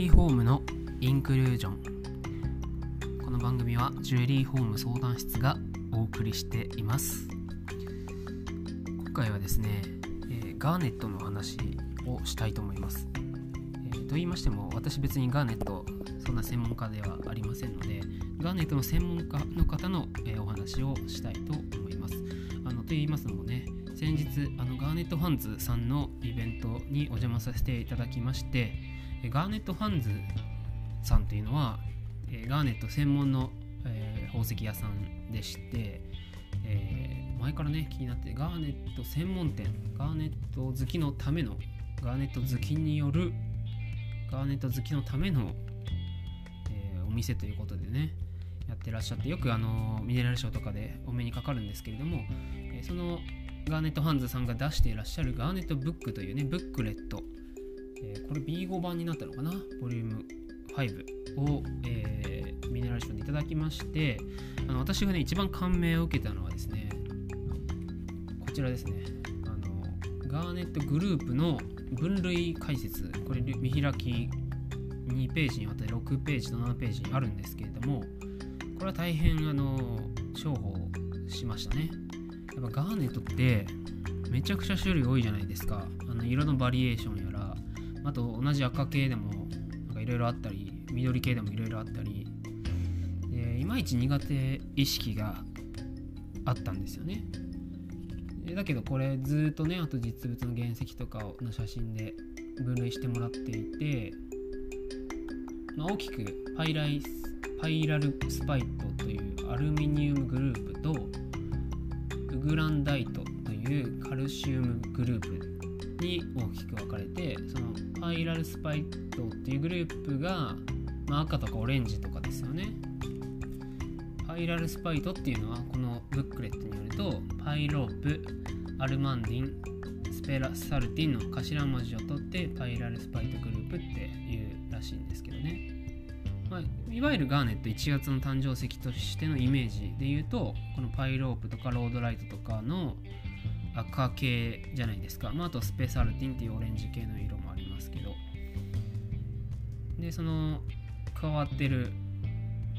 リーホームのインクルージョン。この番組はジュエリーホーム相談室がお送りしています。今回はですね、えー、ガーネットの話をしたいと思います、えー、と言いましても私別にガーネットそんな専門家ではありませんのでガーネットの専門家の方の、えー、お話をしたいと思います。あのと言いますのもね先日あのガーネットファンズさんのイベントにお邪魔させていただきましてガーネットファンズさんというのはえガーネット専門の、え、宝石屋さんでして、え、前からね気になってガーネット専門店ガーネット好きのためのガーネット好きによるガーネット好きのための、え、お店ということでねやってらっしゃってよくあのミネラルショーとかでお目にかかるんですけれども、えそのガーネットファンズさんが出していらっしゃるガーネットブックというねブックレット、え、これ B5 版になったのかな？ボリューム5を、えー、ミネラルショーでいただきましてあの私がね一番感銘を受けたのはですねこちらですね。あのガーネットグループの分類解説。これ見開き2ページにわたり6ページと7ページにあるんですけれどもこれは大変あの重宝しましたね。やっぱガーネットってめちゃくちゃ種類多いじゃないですか。あの色のバリエーションやあと同じ赤系でもなんかいろいろあったり緑系でもいろいろあったり。でいまいち苦手意識があったんですよね。だけどこれずっとねあと実物の原石とかの写真で分類してもらっていて、まあ、大きくパイライパイラルスパイトというアルミニウムグループとウグランダイトというカルシウムグループに大きく分かれてそのパイラルスパイトっていうグループが、まあ、赤とかオレンジとかですよね。パイラルスパイトっていうのはこのブックレットによるとパイロープアルマンディンスペラサルティンの頭文字を取ってパイラルスパイトグループっていうらしいんですけどね。まあ、いわゆるガーネット1月の誕生石としてのイメージで言うとこのパイロープとかロードライトとかの赤系じゃないですか、まあ、あとスペサルティンっていうオレンジ系の色もありますけど。でその変わってる、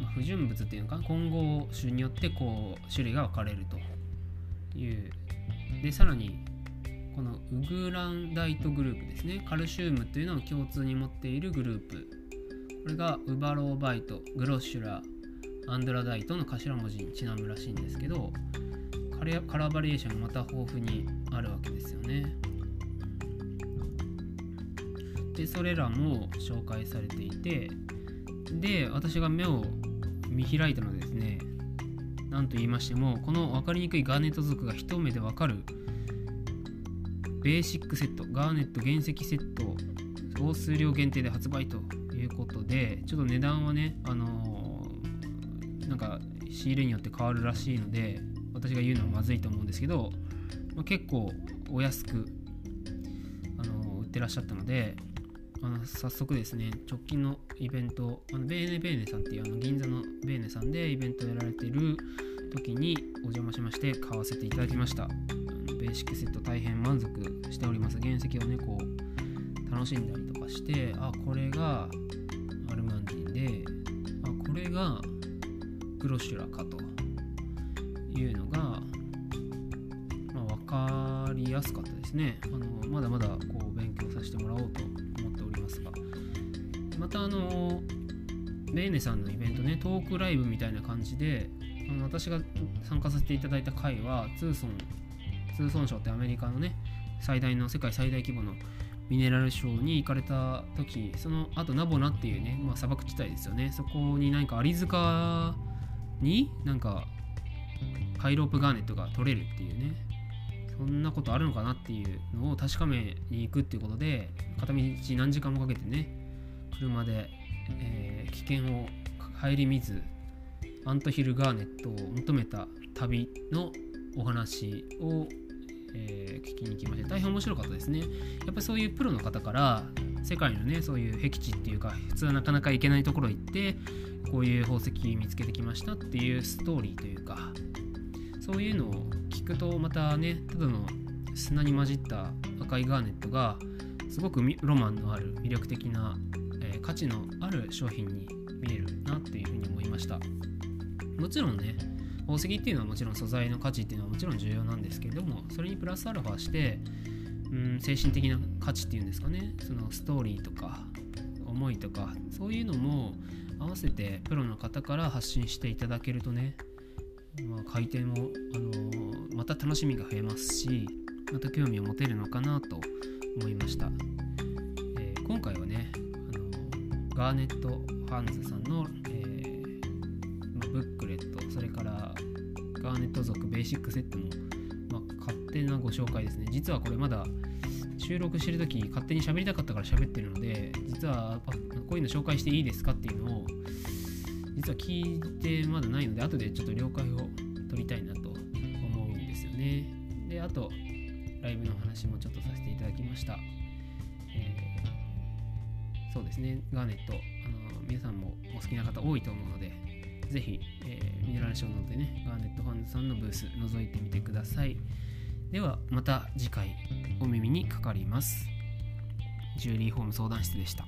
ま、不純物っていうのか混合種によってこう種類が分かれると。いう。でさらにこのウグランダイトグループですね。カルシウムというのを共通に持っているグループ。これがウバローバイト、グロッシュラ、アンドラダイトの頭文字にちなむらしいんですけど、カラーバリエーションがまた豊富にあるわけですよね。で、それらも紹介されていて、で、私が目を見開いたのはですね、なんと言いましても、この分かりにくいガーネット族が一目で分かるベーシックセット、ガーネット原石セット、総数量限定で発売ということでちょっと値段はねあのー、なんか仕入れによって変わるらしいので私が言うのはまずいと思うんですけど、まあ、結構お安く、あの、売ってらっしゃったのであの早速ですね直近のイベントあのベーネベーネさんっていうあの銀座のベーネさんでイベントやられてる時にお邪魔しまして買わせていただきました。ベーシックセット大変満足しております。原石をねこう楽しんだりとかしてあこれがアルマンディンであこれがグロシュラかと。いうのが、まあ、分かりやすかったですね。あのまだまだこう勉強させてもらおうと思っておりますが。またあのベーネさんのイベントねトークライブみたいな感じであの私が参加させていただいた回はツーソンツーソン賞ってアメリカのね最大の世界最大規模のミネラルショーに行かれた時そのあとナボナっていうね、まあ、砂漠地帯ですよね。そこに何かアリ塚になんかハイロープガーネットが取れるっていうねそんなことあるのかなっていうのを確かめに行くっていうことで片道何時間もかけてね車で、えー、危険を顧みずアントヒルガーネットを求めた旅のお話をえー、聞きに来ました大変面白かったですね。やっぱりそういうプロの方から世界のねそういう僻地っていうか普通はなかなか行けないところ行ってこういう宝石見つけてきましたっていうストーリーというかそういうのを聞くとまたねただの砂に混じった赤いガーネットがすごくロマンのある魅力的な、え価値のある商品に見えるなというふうに思いました。もちろんね宝石っていうのはもちろん素材の価値っていうのはもちろん重要なんですけれどもそれにプラスアルファしてうん精神的な価値っていうんですかね。そのストーリーとか思いとかそういうのも合わせてプロの方から発信していただけるとね、まあ、回転も、あのー、また楽しみが増えますしまた興味を持てるのかなと思いました、えー、今回はね、あのー、ガーネット・ファンズさんの、えま、ブックレットそれからガーネット族ベーシックセットの、まあ、勝手なご紹介ですね。実はこれまだ収録してる時勝手に喋りたかったから喋ってるので実はこういうの紹介していいですかっていうのを実は聞いてまだないので後でちょっと了解を取りたいなと思うんですよね。であとライブの話もちょっとさせていただきました、えー、そうですね。ガーネットあの皆さんもお好きな方多いと思うのでぜひ、えー、ミネラルショーノートでねガーネットファンズさんのブース覗いてみてください。ではまた次回お耳にかかります。ジュエリーホーム相談室でした。